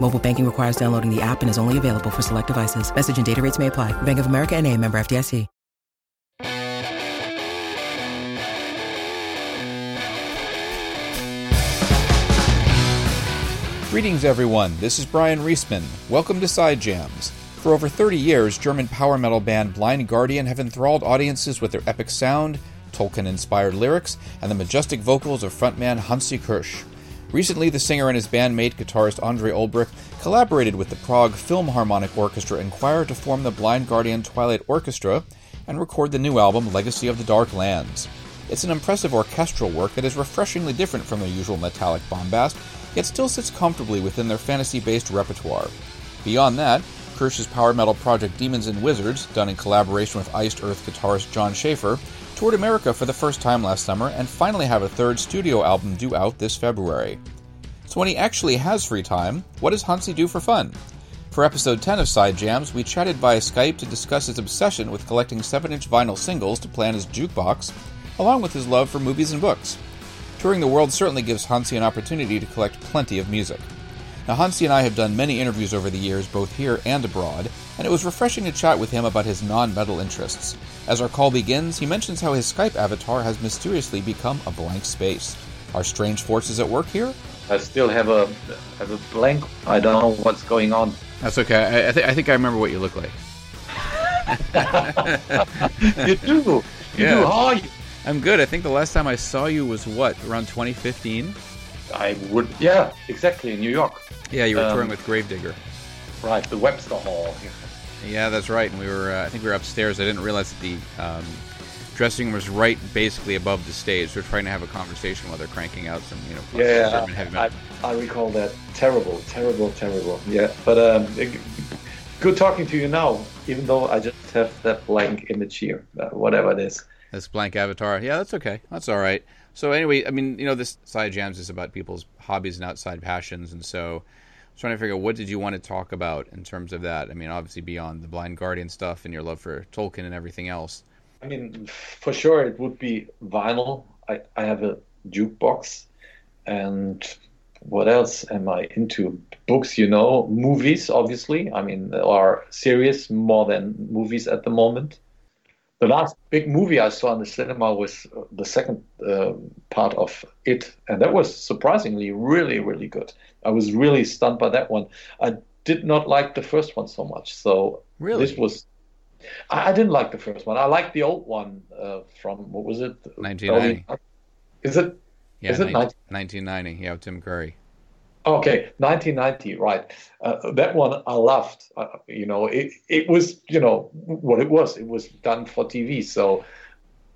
Mobile banking requires downloading the app and is only available for select devices. Message and data rates may apply. Bank of America and a member FDIC. Greetings, everyone. This is Brian Reisman. Welcome to Side Jams. For over 30 years, German power metal band Blind Guardian have enthralled audiences with their epic sound, Tolkien inspired lyrics, and the majestic vocals of frontman Hansi Kürsch. Recently, the singer and his bandmate, guitarist Andre Olbrich, collaborated with the Prague Philharmonic Orchestra and choir to form the Blind Guardian Twilight Orchestra and record the new album Legacy of the Dark Lands. It's an impressive orchestral work that is refreshingly different from their usual metallic bombast, yet still sits comfortably within their fantasy based repertoire. Beyond that, Kürsch's power metal project Demons and Wizards, done in collaboration with Iced Earth guitarist Jon Schaffer, toured America for the first time last summer and finally have a third studio album due out this February. So when he actually has free time, what does Hansi do for fun? For episode 10 of Side Jams, we chatted via Skype to discuss his obsession with collecting 7 inch vinyl singles to plan his jukebox, along with his love for movies and books. Touring the world certainly gives Hansi an opportunity to collect plenty of music. Now, Hansi and I have done many interviews over the years, both here and abroad, and it was refreshing to chat with him about his non metal interests. As our call begins, he mentions how his Skype avatar has mysteriously become a blank space. Are strange forces at work here? I still have a have a blank. I don't know what's going on. That's okay. I, I, th- I think I remember what you look like. you do. You Yeah. do. How are you? I'm good. I think the last time I saw you was what, around 2015? I would. Yeah, exactly. In New York. Yeah, you were Um, touring with Grave Digger. Right. The Webster Hall. Yeah, that's right. And we were, uh, I think we were upstairs. I didn't realize that the um, dressing room was right basically above the stage. We're trying to have a conversation while they're cranking out some, you know, Yeah. German heavy I, metal. I recall that. Terrible. Terrible. Terrible. Yeah. But um, good talking to you now. Even though I just have that blank image here, uh, whatever it is. This blank avatar. Yeah, that's okay. That's all right. So anyway, I mean, you know, this side jams is about people's hobbies and outside passions, and so I was trying to figure out what did you want to talk about in terms of that. I mean, obviously beyond the Blind Guardian stuff and your love for Tolkien and everything else. I mean, for sure, it would be vinyl. I, I have a jukebox. And what else am I into? Books, you know, movies, obviously. I mean, there are series more than movies at the moment. The last big movie I saw in the cinema was uh, the second uh, part of It, and that was surprisingly really, really good. I was really stunned by that one. I did not like the first one so much, so Really? this was. I, I didn't like the first one. I liked the old one uh, from what was it? 1990. Is it? Yeah, Is it 19- 1990. Yeah, Tim Curry. Okay, 1990, right. Uh, that one I loved. Uh, you know, it, it was, you know, what it was. It was done for TV. So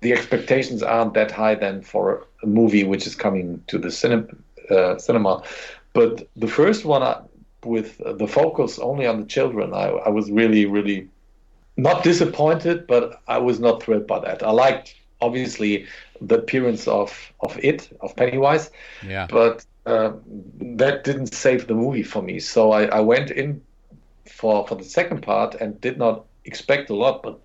the expectations aren't that high then for a movie which is coming to the cinema. Uh, cinema. But the first one, uh, with the focus only on the children, I, I was really, really not disappointed, but I was not thrilled by that. I liked, obviously, the appearance of, of it, of Pennywise Yeah. but uh, that didn't save the movie for me. So I, I went in for for the second part and did not expect a lot, but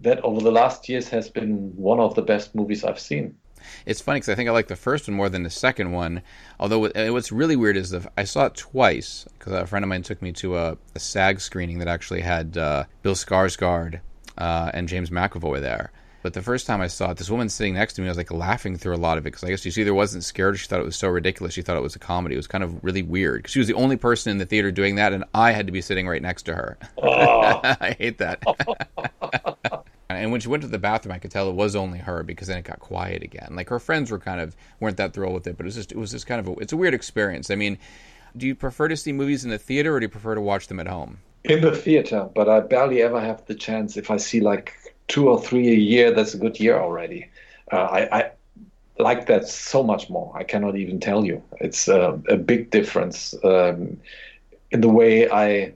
that over the last years has been one of the best movies I've seen. It's funny because I think I like the first one more than the second one. Although what's really weird is the I saw it twice because a friend of mine took me to a, a SAG screening that actually had uh, Bill Skarsgård uh, and James McAvoy there. But the first time I saw it, this woman sitting next to me, I was like laughing through a lot of it because I guess she either wasn't scared or she thought it was so ridiculous. She thought it was a comedy. It was kind of really weird because she was the only person in the theater doing that, and I had to be sitting right next to her. Oh, I hate that. and when she went to the bathroom, I could tell it was only her because then it got quiet again. Like her friends were kind of weren't that thrilled with it, but it was just it was just kind of a, it's a weird experience. I mean, do you prefer to see movies in the theater or do you prefer to watch them at home? In the theater, but I barely ever have the chance. If I see like two or three a year, that's a good year already. Uh, I, I like that so much more. I cannot even tell you. It's uh, a big difference um, in the way I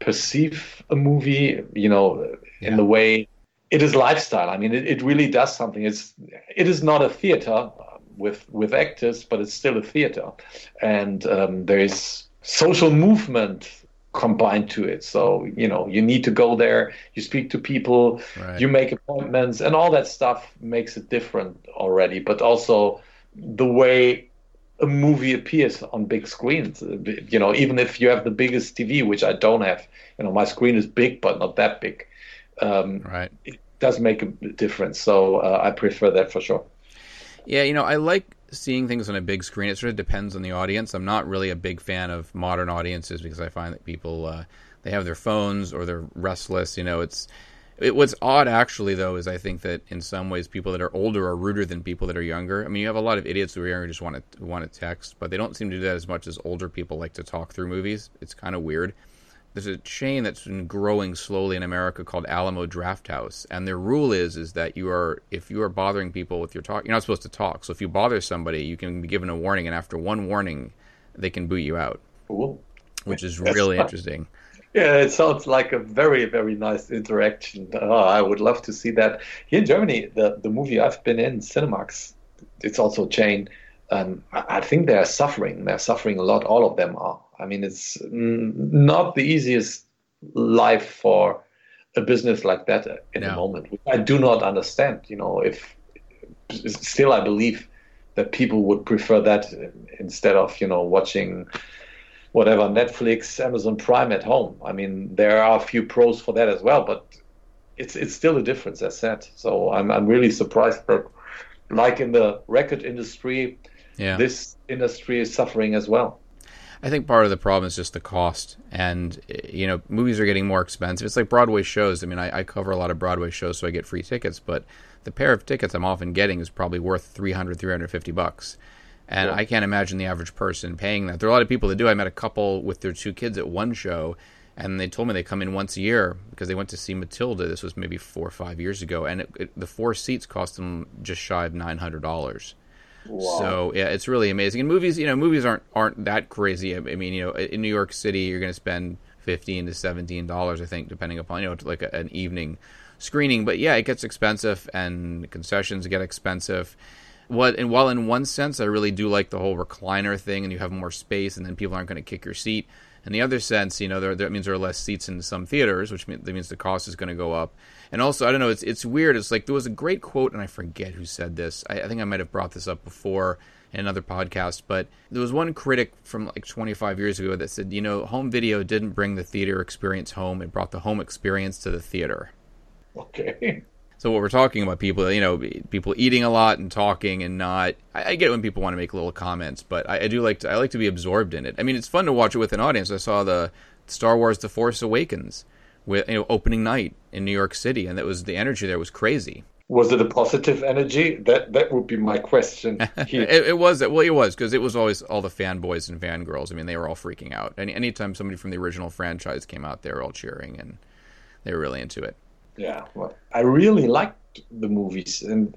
perceive a movie. You know, yeah. in the way it is lifestyle. I mean, it, it really does something. It's it is not a theater with with actors, but it's still a theater, and um, there is social movement combined to it. So you know, you need to go there. You speak to people. Right. You make appointments, and all that stuff makes it different already. But also the way a movie appears on big screens. You know, even if you have the biggest TV, which I don't have, you know, my screen is big, but not that big. Um, right. It does make a difference. So uh, I prefer that for sure. Yeah, you know, I like seeing things on a big screen. It sort of depends on the audience. I'm not really a big fan of modern audiences because I find that people uh, they have their phones or they're restless. You know, it's it, what's odd actually though is I think that in some ways people that are older are ruder than people that are younger. I mean, you have a lot of idiots who are younger who just want to want to text, but they don't seem to do that as much as older people like to talk through movies. It's kind of weird there's a chain that's been growing slowly in America called Alamo Drafthouse, and their rule is is that you are if you are bothering people with your talk, you're not supposed to talk. So if you bother somebody, you can be given a warning, and after one warning, they can boot you out, Ooh. which is really interesting. Yeah, it sounds like a very very nice interaction. Oh, I would love to see that here in Germany. The the movie I've been in, Cinemax, it's also a chain. Um, I think they're suffering. They're suffering a lot. All of them are. I mean, it's not the easiest life for a business like that in no. the moment. I do not understand. You know, if still I believe that people would prefer that instead of you know watching whatever Netflix, Amazon Prime at home. I mean, there are a few pros for that as well, but it's it's still a difference, as said. So I'm I'm really surprised that, like in the record industry, yeah. this industry is suffering as well. I think part of the problem is just the cost, and you know, movies are getting more expensive. It's like Broadway shows. I mean, I, I cover a lot of Broadway shows, so I get free tickets, but the pair of tickets I'm often getting is probably worth 300, 350 bucks. And yeah. I can't imagine the average person paying that. There are a lot of people that do. I met a couple with their two kids at one show, and they told me they come in once a year because they went to see Matilda. This was maybe four or five years ago, and it, it, the four seats cost them just shy of nine hundred dollars. So yeah, it's really amazing. And movies, you know, movies aren't aren't that crazy. I mean, you know, in New York City, you're going to spend fifteen to seventeen dollars, I think, depending upon you know, like a, an evening screening. But yeah, it gets expensive, and concessions get expensive. What and while in one sense, I really do like the whole recliner thing, and you have more space, and then people aren't going to kick your seat. In the other sense, you know, there, that means there are less seats in some theaters, which means, that means the cost is going to go up. And also, I don't know, it's it's weird. It's like there was a great quote, and I forget who said this. I, I think I might have brought this up before in another podcast, but there was one critic from like 25 years ago that said, you know, home video didn't bring the theater experience home; it brought the home experience to the theater. Okay. So what we're talking about, people, you know, people eating a lot and talking and not. I, I get when people want to make little comments, but I, I, do like to. I like to be absorbed in it. I mean, it's fun to watch it with an audience. I saw the Star Wars: The Force Awakens with you know opening night in New York City, and that was the energy there was crazy. Was it a positive energy? That that would be my question. it, it, was. Well, it was because it was always all the fanboys and fangirls. I mean, they were all freaking out. Any anytime somebody from the original franchise came out, they were all cheering and they were really into it. Yeah, well, I really liked the movies, and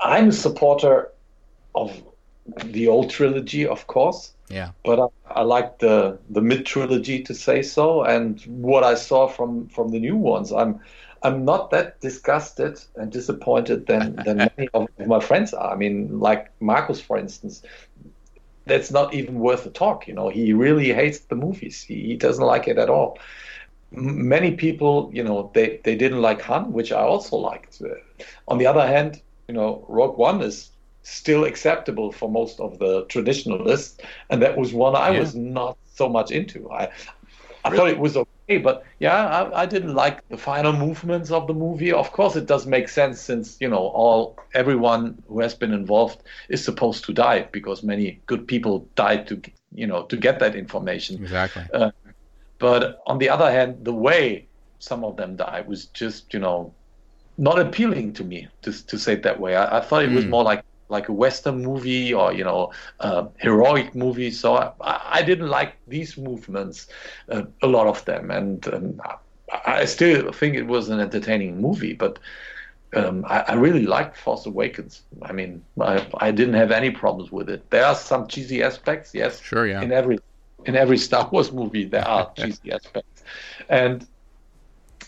I'm a supporter of the old trilogy, of course. Yeah. But I, I like the the mid trilogy to say so, and what I saw from from the new ones, I'm I'm not that disgusted and disappointed than than many of my friends are. I mean, like Marcus, for instance. That's not even worth a talk. You know, he really hates the movies. He, he doesn't like it at all many people, you know, they, they didn't like Han, which I also liked. Uh, on the other hand, you know, Rogue One is still acceptable for most of the traditionalists, and that was one I yeah. was not so much into. I I really? thought it was okay, but yeah, I, I, didn't like the final movements of the movie. Of course, it does make sense since you know all everyone who has been involved is supposed to die because many good people died to you know to get that information. Exactly. Uh, but on the other hand, the way some of them died was just, you know, not appealing to me to to say it that way. I, I thought it was Mm. more like like a western movie or you know uh, heroic movie. So I, I didn't like these movements, uh, a lot of them, and um, I, I still think it was an entertaining movie. But um, I, I really liked Force Awakens. I mean, I, I didn't have any problems with it. There are some cheesy aspects, yes, Sure, yeah. in every in every Star Wars movie there are cheesy aspects, and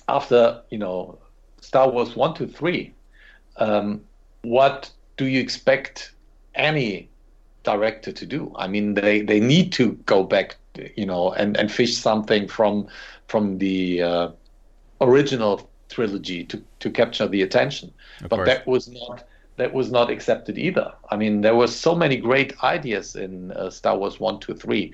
after you know Star Wars one to three, um, what do you expect any director to do? I mean, they they need to go back, you know, and and fish something from from the uh, original trilogy to to capture the attention. Of but course. that was not that was not accepted either. I mean, there were so many great ideas in uh, Star Wars one, two, three.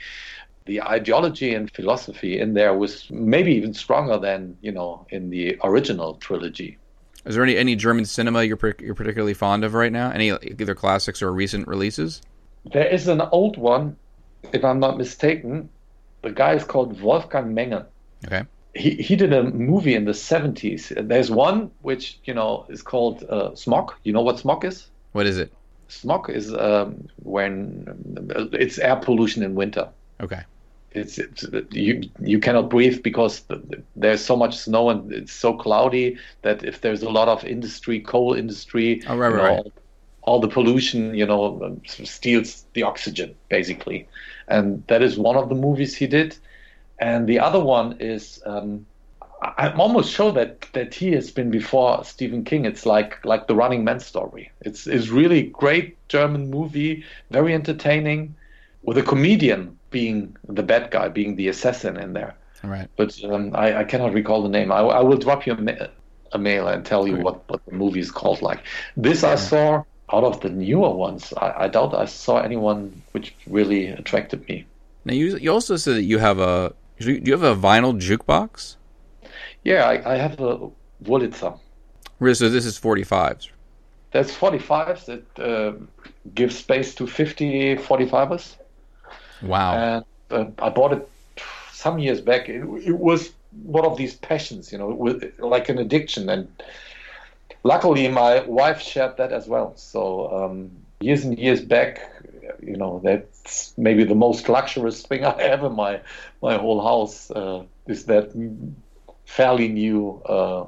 The ideology and philosophy in there was maybe even stronger than you know in the original trilogy. Is there any, any German cinema you're, you're particularly fond of right now? Any either classics or recent releases? There is an old one, if I'm not mistaken. The guy is called Wolfgang Menge. Okay. He, he did a movie in the 70s. There's one which, you know, is called uh, Smog. You know what smog is? What is it? Smog is um, when it's air pollution in winter. Okay. It's, it's you you cannot breathe because th- th- there's so much snow and it's so cloudy that if there's a lot of industry, coal industry, Oh, right, you know, right. all, all the pollution, you know, um, steals the oxygen basically, and that is one of the movies he did, and the other one is. Um, I'm almost sure that, that he has been before Stephen King. It's like like the Running Man story. It's it's really great German movie, very entertaining, with a comedian being the bad guy, being the assassin in there. Right. But um, I, I cannot recall the name. I, I will drop you a, ma- a mail and tell you what, what the movie is called. Like this, I saw out of the newer ones. I, I doubt I saw anyone which really attracted me. Now you you also said that you have a do you have a vinyl jukebox? Yeah, I, I have a Wurlitzer. Really, So this is 45s. That's 45s that uh, give space to 50 45ers. Wow. and uh, I bought it some years back. It, it was one of these passions, you know, with, like an addiction. And luckily, my wife shared that as well. So um, years and years back, you know, that's maybe the most luxurious thing I have in my my whole house uh, is that fairly new uh,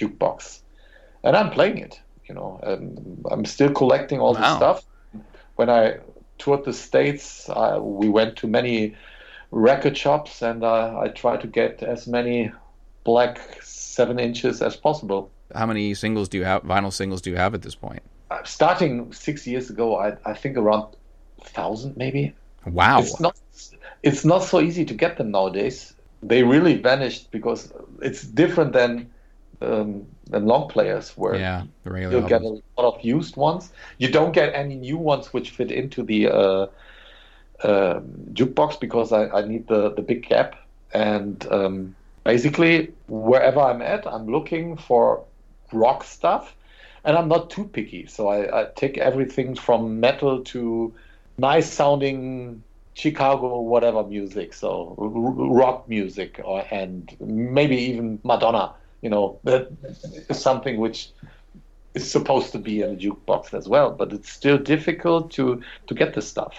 jukebox, and I'm playing it. You know, and I'm still collecting all the Wow. stuff. When I toured the states, I, we went to many record shops, and uh, I tried to get as many black seven inches as possible. How many singles do you have? Vinyl singles do you have at this point? Uh, Starting six years ago, I, I think around thousand maybe. Wow. It's not it's not so easy to get them nowadays. They really vanished because it's different than um, than long players where yeah, you'll get a lot of used ones. You don't get any new ones which fit into the uh, uh, jukebox because I, I need the, the big gap. And um, basically, wherever I'm at, I'm looking for rock stuff. And I'm not too picky. So I, I take everything from metal to nice sounding Chicago whatever music. So r- rock music or and maybe even Madonna. You know, that is something which is supposed to be in a jukebox as well, but it's still difficult to to get the stuff,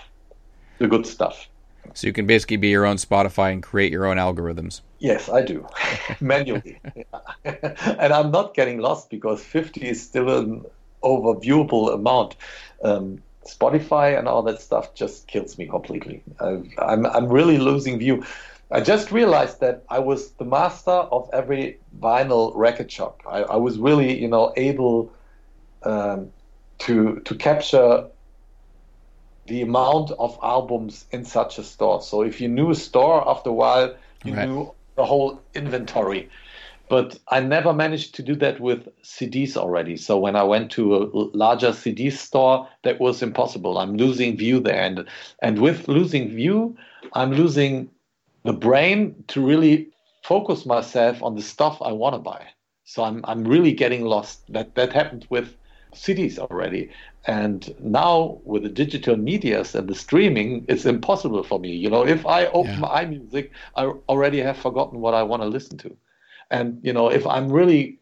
the good stuff. So you can basically be your own Spotify and create your own algorithms. Yes, I do manually, and I'm not getting lost because 50 is still an overviewable amount. Um, Spotify and all that stuff just kills me completely. I, I'm I'm really losing view. I just realized that I was the master of every vinyl record shop. I, I was really, you know, able um, to to capture the amount of albums in such a store. So if you knew a store, after a while, you Right. knew the whole inventory. But I never managed to do that with CDs already. So when I went to a larger CD store, that was impossible. I'm losing view there, and and with losing view, I'm losing the brain to really focus myself on the stuff I want to buy. So I'm I'm really getting lost. That that happened with CDs already, and now with the digital medias and the streaming, it's impossible for me. You know, if I open Yeah. my iMusic, I already have forgotten what I want to listen to, and you know, if I'm really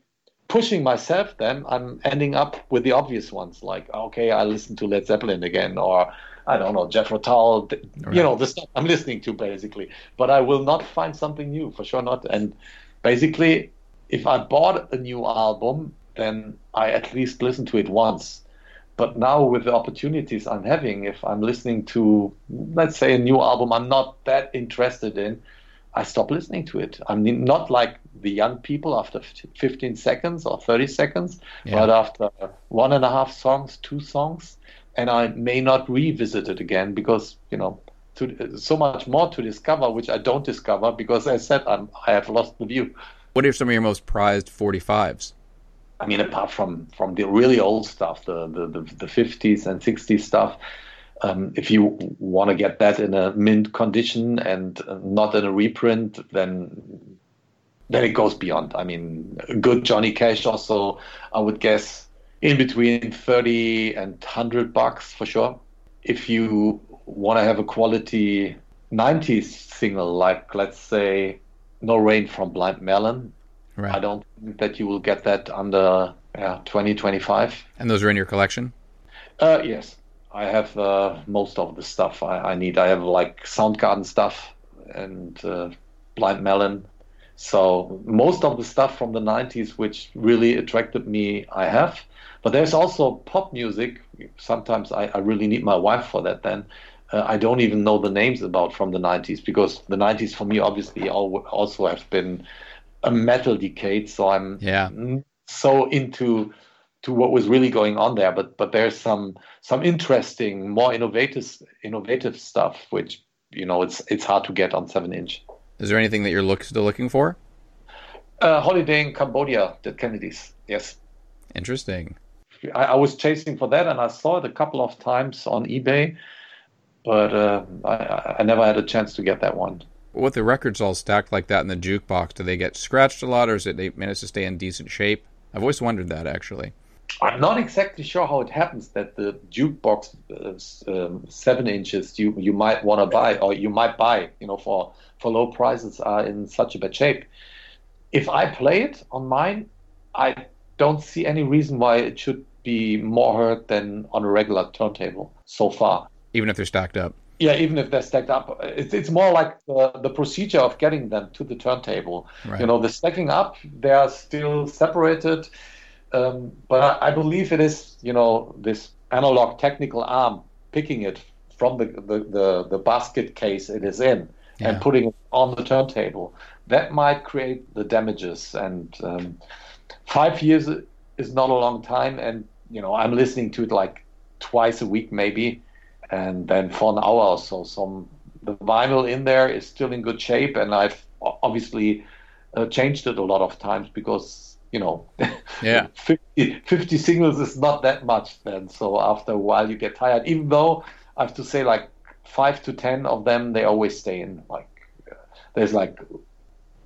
pushing myself, then I'm ending up with the obvious ones, like okay, I listen to Led Zeppelin again, or I don't know Jethro Tull, right. you know the stuff I'm listening to basically. But I will not find something new for sure not. And basically, if I bought a new album, then I at least listen to it once. But now with the opportunities I'm having, if I'm listening to, let's say, a new album I'm not that interested in, I stop listening to it. I'm not like the young people after 15 seconds or 30 seconds, yeah. but after one and a half songs, two songs, and I may not revisit it again because you know to, so much more to discover, which I don't discover because, as I said, I'm, I have lost the view. What are some of your most prized 45s? I mean, apart from from the really old stuff, the the the, the 50s and 60s stuff. Um, if you want to get that in a mint condition and not in a reprint, then then it goes beyond. I mean, good Johnny Cash also, I would guess, in between 30 and 100 bucks for sure. If you want to have a quality 90s single, like let's say No Rain from Blind Melon, Right. I don't think that you will get that under yeah, 2025. And those are in your collection? Uh, yes. I have uh, most of the stuff I, I, need. I have like Soundgarden stuff and uh, Blind Melon. So most of the stuff from the 90s, which really attracted me, I have. But there's also pop music. Sometimes I, I really need my wife for that then. Uh, I don't even know the names about from the 90s because the 90s for me obviously also have been a metal decade, so I'm yeah so into to what was really going on there. But but there's some some interesting, more innovative innovative stuff, which you know it's it's hard to get on seven inch. Is there anything that you're look, still looking for? Uh, holiday in Cambodia, the Kennedys. Yes. Interesting. I, I, was chasing for that, and I saw it a couple of times on eBay, but uh, I, I never had a chance to get that one with the records all stacked like that in the jukebox, do they get scratched a lot, or is it they manage to stay in decent shape? I've always wondered that actually. I'm not exactly sure how it happens that the jukebox uh, um, seven inches you you might want to buy or you might buy you know for for low prices are in such a bad shape. If I play it on mine, I don't see any reason why it should be more hurt than on a regular turntable so far. Even if they're stacked up. Yeah, even if they're stacked up, it's, it's more like the, the procedure of getting them to the turntable. Right. You know, the stacking up, they are still separated, um, but I, I, believe it is, you know, this analog technical arm picking it from the, the, the, the basket case it is in yeah. and putting it on the turntable. That might create the damages. And um, five years is not a long time. And, you know, I'm listening to it like twice a week, maybe and then for an hour or so, some the vinyl in there is still in good shape, and I've obviously uh, changed it a lot of times because you know, yeah, 50, 50 singles is not that much then. So after a while, you get tired. Even though I have to say, like five to ten of them, they always stay in. Like there's like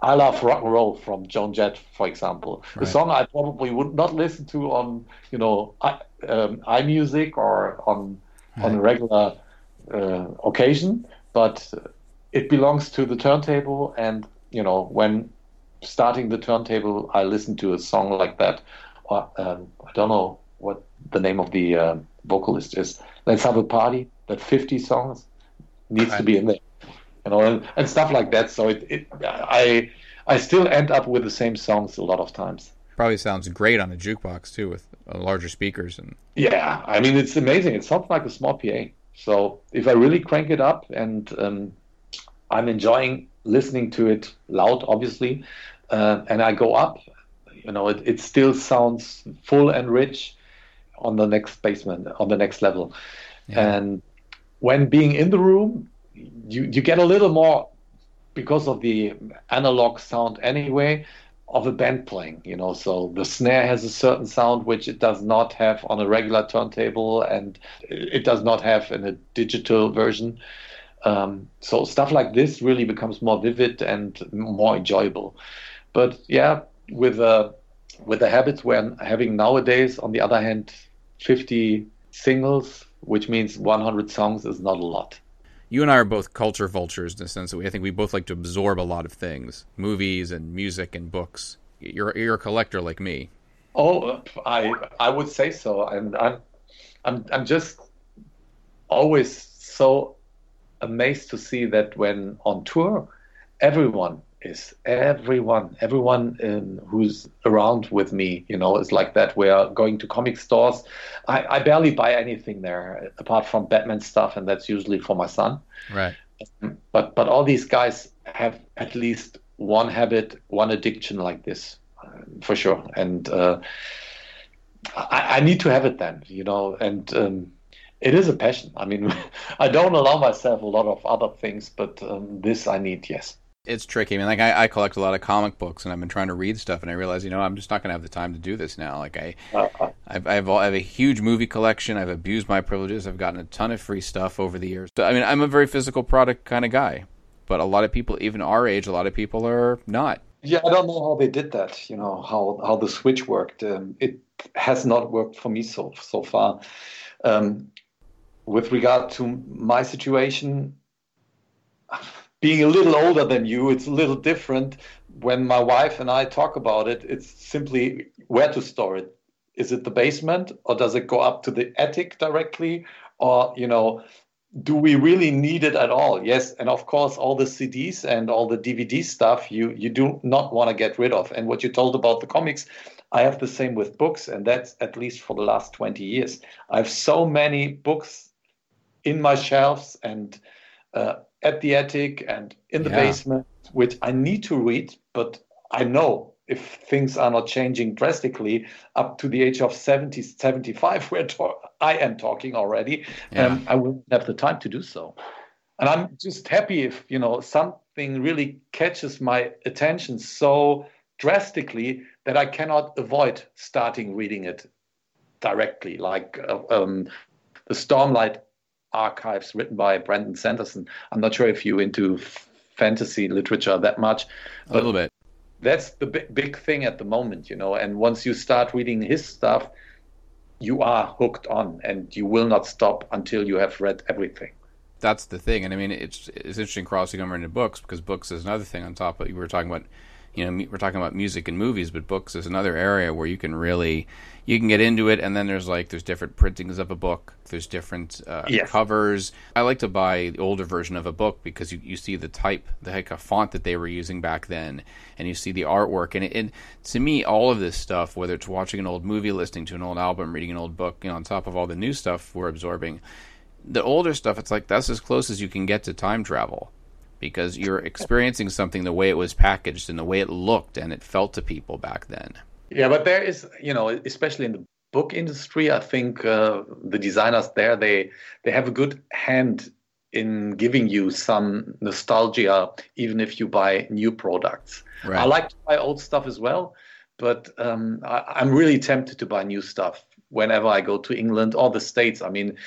I love rock and roll from Joan Jett, for example. Right. The song I probably would not listen to on, you know, I, um, iMusic or on right. on a regular uh, occasion, but it belongs to the turntable. And you know, when starting the turntable, I listen to a song like that. Or, um, I don't know what the name of the uh, vocalist is. Let's have a party. That 50 songs needs right. to be in there, you know, and, and stuff like that. So it, it, I, I still end up with the same songs a lot of times. Probably sounds great on a jukebox too, with uh, larger speakers and. Yeah, I mean it's amazing. It sounds like a small PA. So if I really crank it up and um, I'm enjoying listening to it loud, obviously, uh, and I go up, you know, it, it still sounds full and rich on the next basement, on the next level. Yeah. And when being in the room, you, you get a little more because of the analog sound anyway of a band playing, you know. So the snare has a certain sound which it does not have on a regular turntable, and it does not have in a digital version. Um, so stuff like this really becomes more vivid and more enjoyable. But yeah, with uh, with the habits we're having nowadays, on the other hand, 50 singles, which means 100 songs, is not a lot you and I are both culture vultures in the sense that we, I think we both like to absorb a lot of things, movies and music and books. You're you're a collector like me. Oh, I I would say so, and I'm I'm I'm just always so amazed to see that when on tour, everyone is everyone everyone um, who's around with me you know is like that. We're going to comic stores. I, I barely buy anything there apart from batman stuff and that's usually for my son. Right. But but all these guys have at least one habit one addiction like this uh, for sure. And uh, I, I, need to have it then you know and um, it is a passion i mean i don't allow myself a lot of other things but um, this i need yes it's tricky. I mean, like I, I, collect a lot of comic books, and I've been trying to read stuff, and I realize, you know, I'm just not going to have the time to do this now. Like I, uh-huh. I've, I've, I have a huge movie collection. I've abused my privileges. I've gotten a ton of free stuff over the years. So, I mean, I'm a very physical product kind of guy, but a lot of people, even our age, a lot of people are not. Yeah, I don't know how they did that. You know how how the switch worked. Um, it has not worked for me so so far. Um, with regard to my situation being a little older than you, it's a little different. When my wife and I talk about it, it's simply where to store it. Is it the basement or does it go up to the attic directly? Or, you know, do we really need it at all? Yes, and of course, all the CDs and all the DVD stuff you you do not want to get rid of. And what you told about the comics, I have the same with books, and that's at least for the last twenty years. I have so many books in my shelves, and uh, at the attic and in the yeah. basement, which I need to read, but I know if things are not changing drastically up to the age of 70, 75, where to- I am talking already, yeah. um, I will have the time to do so. And I'm just happy if, you know, something really catches my attention so drastically that I cannot avoid starting reading it directly, like uh, um, the Stormlight archives written by Brandon Sanderson. I'm not sure if you're into fantasy literature that much. A little bit. That's the big, big thing at the moment, you know. And once you start reading his stuff, you are hooked on, and you will not stop until you have read everything. That's the thing, and I mean, it's it's interesting crossing over into books because books is another thing on top of. We were talking about you know we're talking about music and movies but books is another area where you can really you can get into it and then there's like there's different printings of a book there's different uh, yes. covers i like to buy the older version of a book because you, you see the type the heck of font that they were using back then and you see the artwork and, it, and to me all of this stuff whether it's watching an old movie listening to an old album reading an old book you know on top of all the new stuff we're absorbing the older stuff it's like that's as close as you can get to time travel because you're experiencing something the way it was packaged and the way it looked and it felt to people back then. Yeah, but there is, you know, especially in the book industry, I think uh, the designers there they they have a good hand in giving you some nostalgia, even if you buy new products. Right. I like to buy old stuff as well, but um, I, am really tempted to buy new stuff whenever I go to England or the States. I mean,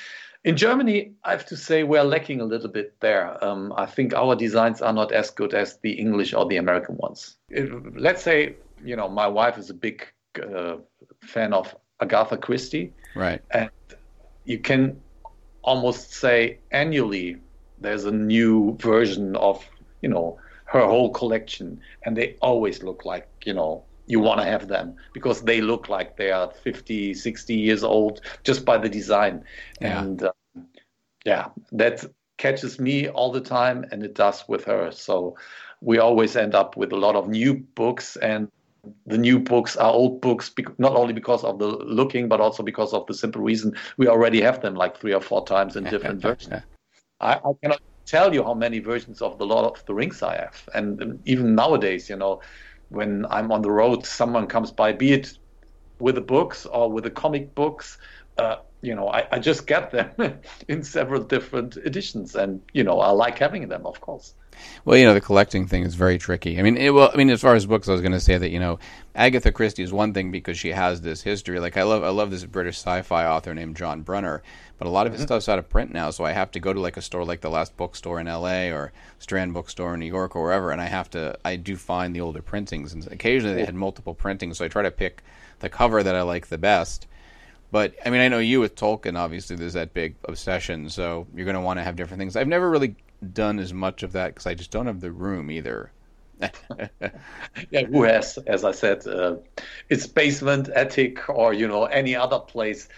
in Germany, I have to say we're lacking a little bit there. Um, I think our designs are not as good as the English or the American ones. If, let's say, you know, my wife is a big uh, fan of Agatha Christie. Right. And you can almost say annually there's a new version of, you know, her whole collection. And they always look like, you know, you want to have them because they look like they are 50 60 years old just by the design. Yeah. and uh, yeah that catches me all the time and it does with her. So we always end up with a lot of new books and the new books are old books not only because of the looking but also because of the simple reason we already have them like three or four times in different versions. I, I cannot tell you how many versions of the lord of the rings i have and even nowadays you know when I'm on the road, someone comes by, be it with the books or with the comic books, uh, you know, I, I just get them in several different editions, and you know, I like having them, of course. Well, you know, the collecting thing is very tricky. I mean, it, well, I mean, as far as books, I was going to say that you know, Agatha Christie is one thing because she has this history. Like I love, I love this British sci-fi author named John Brunner, but a lot of his mm-hmm. stuff's out of print now, so I have to go to like a store like the Last Bookstore in L.A. or Strand Bookstore in New York or wherever, and I have to, I do find the older printings, and occasionally they had multiple printings, so I try to pick the cover that I like the best. But I mean, I know you with Tolkien. Obviously, there's that big obsession, so you're going to want to have different things. I've never really done as much of that because I just don't have the room either. yeah, who has, as I said, uh, its basement, attic, or you know any other place.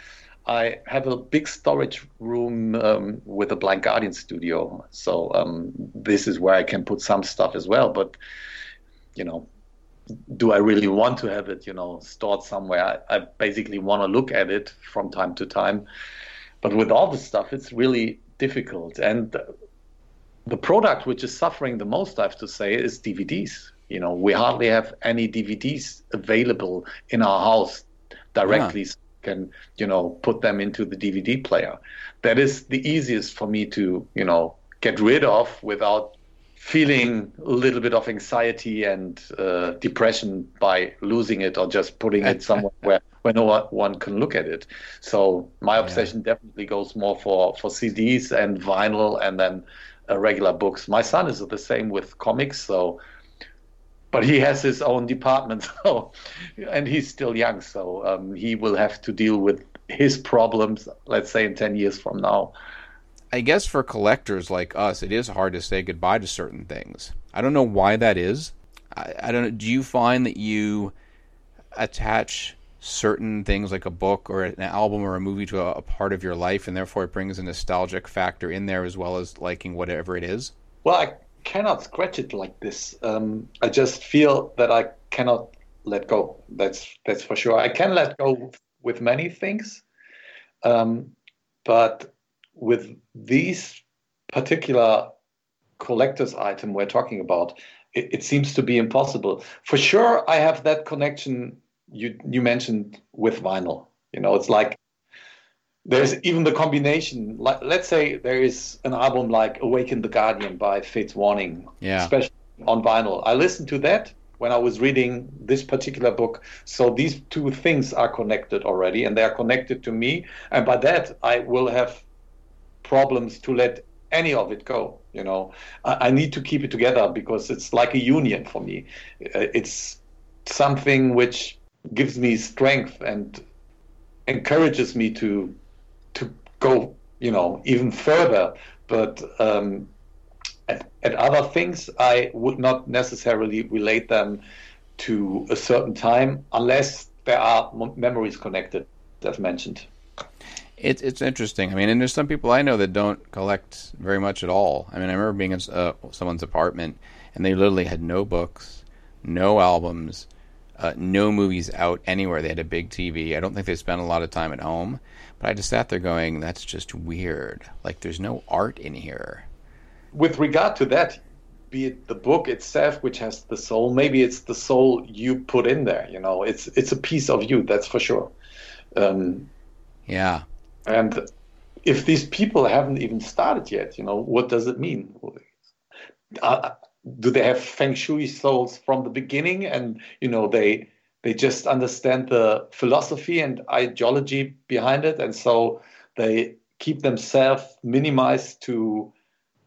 I have a big storage room um, with a Blind Guardian studio, so um, this is where I can put some stuff as well. But you know, do I really want to have it, you know, stored somewhere? I, I basically want to look at it from time to time, but with all the stuff, it's really difficult. And the product which is suffering the most, I have to say, is DVDs. You know, we hardly have any DVDs available in our house directly. Yeah. Can you know put them into the DVD player. That is the easiest for me to you know get rid of without feeling a little bit of anxiety and uh, depression by losing it or just putting it somewhere where, where no one can look at it. So my obsession yeah. definitely goes more for, for CDs and vinyl and then uh, regular books. My son is the same with comics, so but he has his own department, so and he's still young, so um, he will have to deal with his problems. Let's say in ten years from now. I guess for collectors like us, it is hard to say goodbye to certain things. I don't know why that is. I, I don't know. Do you find that you attach certain things like a book or an album or a movie to a, a, part of your life, and therefore it brings a nostalgic factor in there as well as liking whatever it is? Well, I cannot scratch it like this. Um, I just feel that I cannot let go. That's that's for sure. I can let go with many things, um, but with these particular collector's item we're talking about, it, it, seems to be impossible. For sure, I have that connection you you mentioned with vinyl. You know, it's like there's even the combination. Like, let's say there is an album like "Awaken the Guardian" by Fates Warning, yeah. especially on vinyl. I listened to that when I was reading this particular book. So these two things are connected already, and they are connected to me. And by that, I will have problems to let any of it go. You know, I, I need to keep it together because it's like a union for me. Uh, it's something which gives me strength and encourages me to to go, you know, even further. But um, at, at other things, I would not necessarily relate them to a certain time unless there are memories connected, as mentioned. It's it's interesting. I mean, and there's some people I know that don't collect very much at all. I mean, I remember being in uh, someone's apartment, and they literally had no books, no albums, uh, no movies out anywhere. They had a big TV. I don't think they spent a lot of time at home, but I just sat there going, "That's just weird. Like, there's no art in here." With regard to that, be it the book itself which has the soul, maybe it's the soul you put in there. You know, it's it's a piece of you. That's for sure. Um, yeah. And if these people haven't even started yet, you know, what does it mean? Uh, do they have feng shui souls from the beginning, and you know they they just understand the philosophy and ideology behind it, and so they keep themselves minimized to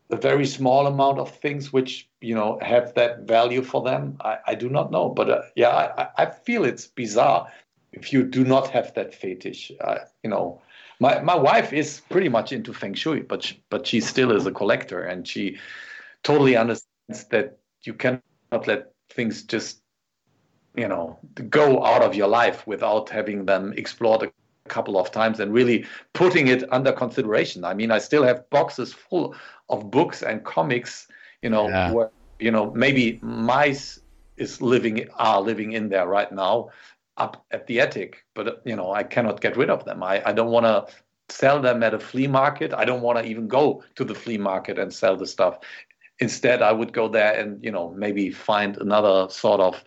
a very small amount of things which you know have that value for them. I, I do not know, but uh, yeah, I, I feel it's bizarre if you do not have that fetish. Uh, you know, my my wife is pretty much into feng shui, but she, but she still is a collector, and she totally understands that you cannot let things just you know go out of your life without having them explored a couple of times and really putting it under consideration. I mean, I still have boxes full of books and comics, you know, yeah. where you know maybe mice is living are living in there right now up at the attic, but you know I cannot get rid of them. I, I don't want to sell them at a flea market. I don't want to even go to the flea market and sell the stuff. Instead, I would go there and you know maybe find another sort of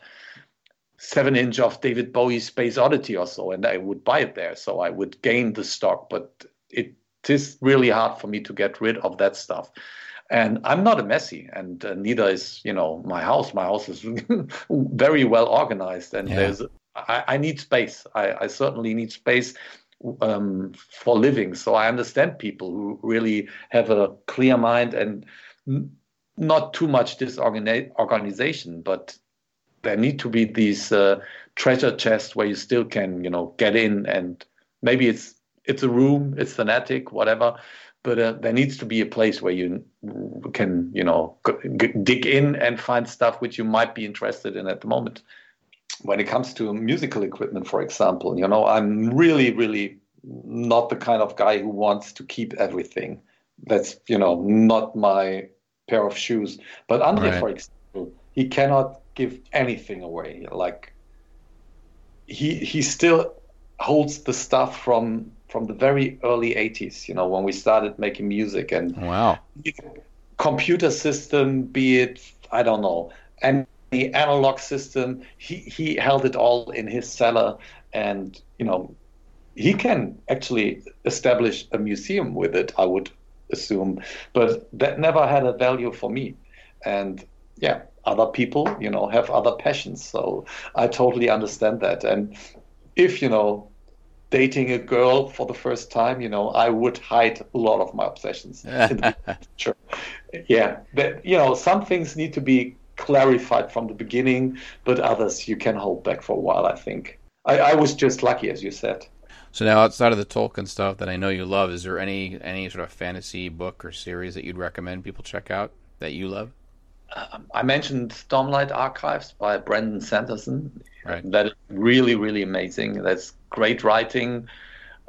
seven inch of David Bowie Space Oddity or so, and I would buy it there. So I would gain the stock, but it is really hard for me to get rid of that stuff. And I'm not a messy, and uh, neither is you know my house. My house is very well organized, and yeah. there's I, I need space. I, I, certainly need space um, for living. So I understand people who really have a clear mind and n- not too much disorganization, but there need to be these uh, treasure chests where you still can, you know, get in and maybe it's it's a room, it's an attic, whatever, but uh, there needs to be a place where you can, you know, dig in and find stuff which you might be interested in at the moment. When it comes to musical equipment, for example, you know, I'm really, really not the kind of guy who wants to keep everything. That's, you know, not my pair of shoes. But Andre, right. for example, he cannot give anything away. Like he he still holds the stuff from from the very early 80s you know when we started making music and wow computer system be it i don't know any analog system he he held it all in his cellar and you know he can actually establish a museum with it i would assume but that never had a value for me and yeah other people you know have other passions. So i totally understand that. And if you know dating a girl for the first time you know i would hide a lot of my obsessions sure yeah but you know some things need to be clarified from the beginning but others you can hold back for a while i think. I, I was just lucky as you said. So now, outside of the Tolkien stuff that I know you love, is there any any sort of fantasy book or series that you'd recommend people check out that you love? Um, I mentioned Stormlight Archives by Brandon Sanderson. Right. That is really, really amazing. That's great writing,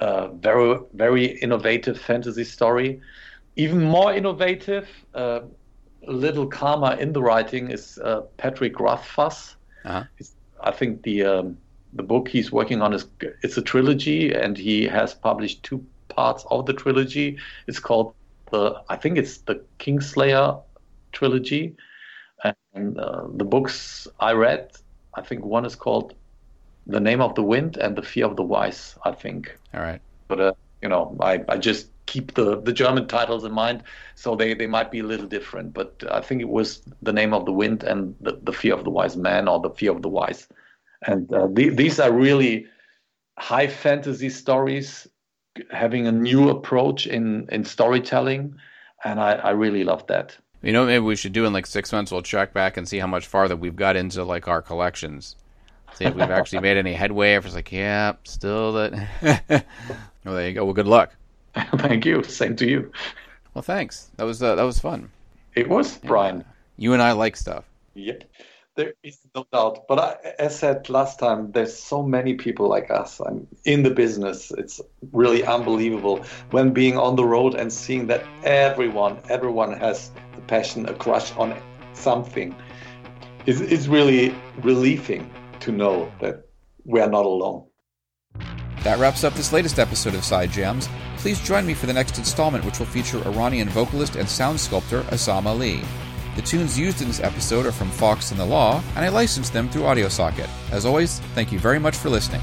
uh, very, very innovative fantasy story. Even more innovative, uh, a little calmer in the writing is uh, Patrick Rothfuss. Uh-huh. I think the um, the book he's working on is it's a trilogy, and he has published two parts of the trilogy. It's called the I think it's the Kingslayer trilogy and uh, the books I read, I think one is called The Name of the Wind and The Fear of the Wise, I think. All right. But, uh, you know, I, I just keep the, the German titles in mind, so they, they might be a little different. But I think it was The Name of the Wind and The, the Fear of the Wise Man or The Fear of the Wise. And uh, the, these are really high fantasy stories having a new approach in, in storytelling. And I, I really love that. You know, maybe we should do in like six months. We'll check back and see how much farther we've got into like our collections. See if we've actually made any headway. If it's like, yeah, still that. well, there you go. Well, good luck. Thank you. Same to you. Well, thanks. That was uh, that was fun. It was, yeah. Brian. You and I like stuff. Yep. There is no doubt. But I, as said last time, there's so many people like us. I'm in the business. It's really unbelievable when being on the road and seeing that everyone, everyone has passion, a crush on something, it's, it's really relieving to know that we are not alone. That wraps up this latest episode of Side Jams. Please join me for the next installment, which will feature Iranian vocalist and sound sculptor Azam Ali. The tunes used in this episode are from Fox and the Law, and I licensed them through AudioSocket. As always, thank you very much for listening.